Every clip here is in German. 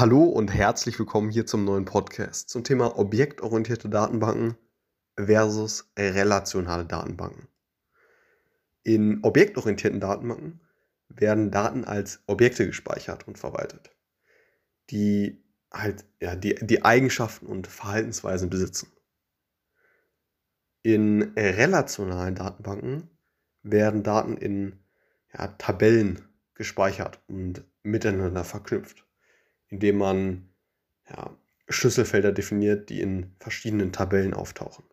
Hallo und herzlich willkommen hier zum neuen Podcast zum Thema objektorientierte Datenbanken versus relationale Datenbanken. In objektorientierten Datenbanken werden Daten als Objekte gespeichert und verwaltet, die halt ja, die, die Eigenschaften und Verhaltensweisen besitzen. In relationalen Datenbanken werden Daten in ja, Tabellen gespeichert und miteinander verknüpft indem man ja, Schlüsselfelder definiert, die in verschiedenen Tabellen auftauchen.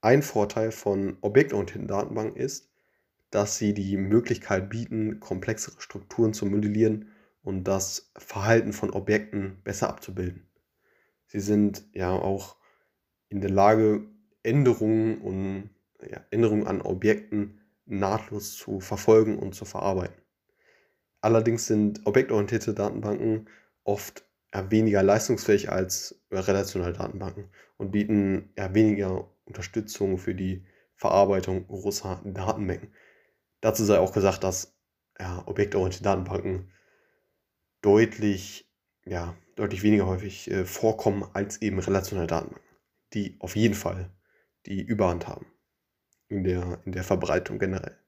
Ein Vorteil von objektorientierten Datenbanken ist, dass sie die Möglichkeit bieten, komplexere Strukturen zu modellieren und das Verhalten von Objekten besser abzubilden. Sie sind ja auch in der Lage, Änderungen und ja, Änderungen an Objekten nahtlos zu verfolgen und zu verarbeiten. Allerdings sind objektorientierte Datenbanken oft weniger leistungsfähig als relationale Datenbanken und bieten weniger Unterstützung für die Verarbeitung großer Datenmengen. Dazu sei auch gesagt, dass ja, objektorientierte Datenbanken deutlich, ja, deutlich weniger häufig äh, vorkommen als eben relationale Datenbanken, die auf jeden Fall die Überhand haben in der, in der Verbreitung generell.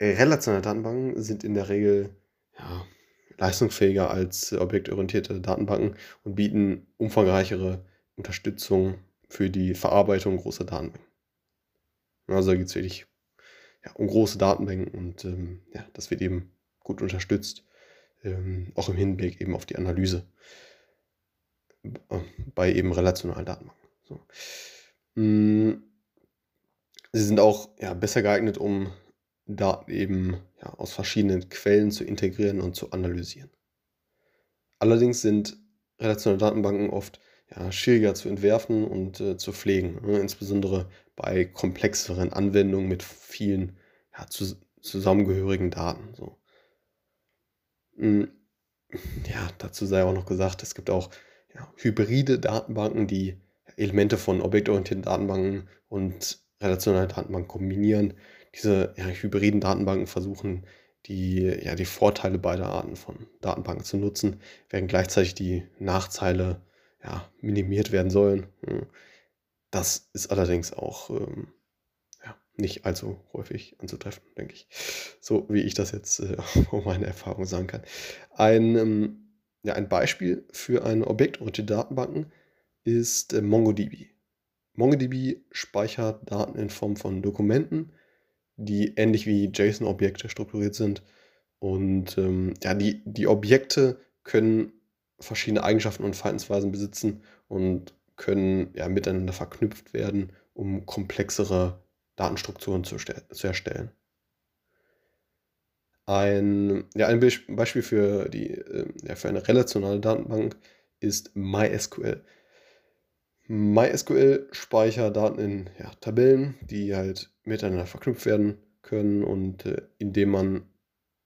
Relationale Datenbanken sind in der Regel ja, leistungsfähiger als objektorientierte Datenbanken und bieten umfangreichere Unterstützung für die Verarbeitung großer Datenmengen. Also da geht es wirklich ja, um große Datenmengen und ähm, ja, das wird eben gut unterstützt, ähm, auch im Hinblick eben auf die Analyse äh, bei eben relationalen Datenbanken. So. Mm, sie sind auch ja, besser geeignet, um Daten eben ja, aus verschiedenen Quellen zu integrieren und zu analysieren. Allerdings sind relationale Datenbanken oft ja, schwieriger zu entwerfen und äh, zu pflegen, ne? insbesondere bei komplexeren Anwendungen mit vielen ja, zu, zusammengehörigen Daten. So. Hm, ja, dazu sei auch noch gesagt, es gibt auch ja, hybride Datenbanken, die Elemente von objektorientierten Datenbanken und relationalen Datenbanken kombinieren diese ja, hybriden Datenbanken versuchen, die, ja, die Vorteile beider Arten von Datenbanken zu nutzen, während gleichzeitig die Nachteile ja, minimiert werden sollen. Hm. Das ist allerdings auch ähm, ja, nicht allzu häufig anzutreffen, denke ich. So wie ich das jetzt äh, von meiner Erfahrung sagen kann. Ein, ähm, ja, ein Beispiel für eine objektorientierte Datenbanken ist äh, MongoDB. MongoDB speichert Daten in Form von Dokumenten, die ähnlich wie JSON-Objekte strukturiert sind. Und ähm, ja, die, die Objekte können verschiedene Eigenschaften und Verhaltensweisen besitzen und können ja miteinander verknüpft werden, um komplexere Datenstrukturen zu, zu erstellen. Ein, ja, ein Beispiel für, die, äh, ja, für eine relationale Datenbank ist MySQL. MySQL speichert Daten in ja, Tabellen, die halt miteinander verknüpft werden können und äh, indem man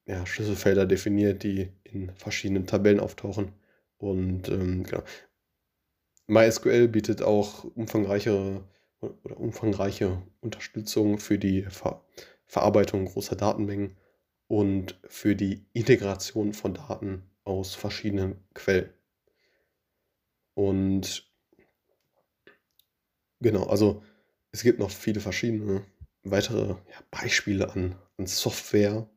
ja, Schlüsselfelder definiert, die in verschiedenen Tabellen auftauchen. Und ähm, genau. MySQL bietet auch umfangreichere oder umfangreiche Unterstützung für die Ver Verarbeitung großer Datenmengen und für die Integration von Daten aus verschiedenen Quellen. Und genau, also es gibt noch viele verschiedene weitere ja, Beispiele an, an Software.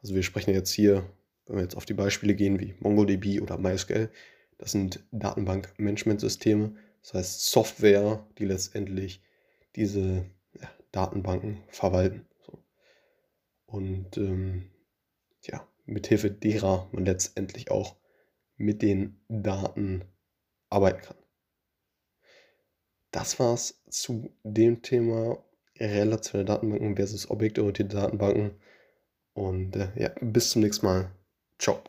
Also wir sprechen jetzt hier, wenn wir jetzt auf die Beispiele gehen wie MongoDB oder MySQL, das sind Datenbank-Management-Systeme, das heißt Software, die letztendlich diese ja, Datenbanken verwalten. So. Und ähm, ja, mithilfe derer man letztendlich auch mit den Daten arbeiten kann. Das war's zu dem Thema relationale Datenbanken versus objektorientierte Datenbanken. Und äh, ja, bis zum nächsten Mal. Ciao.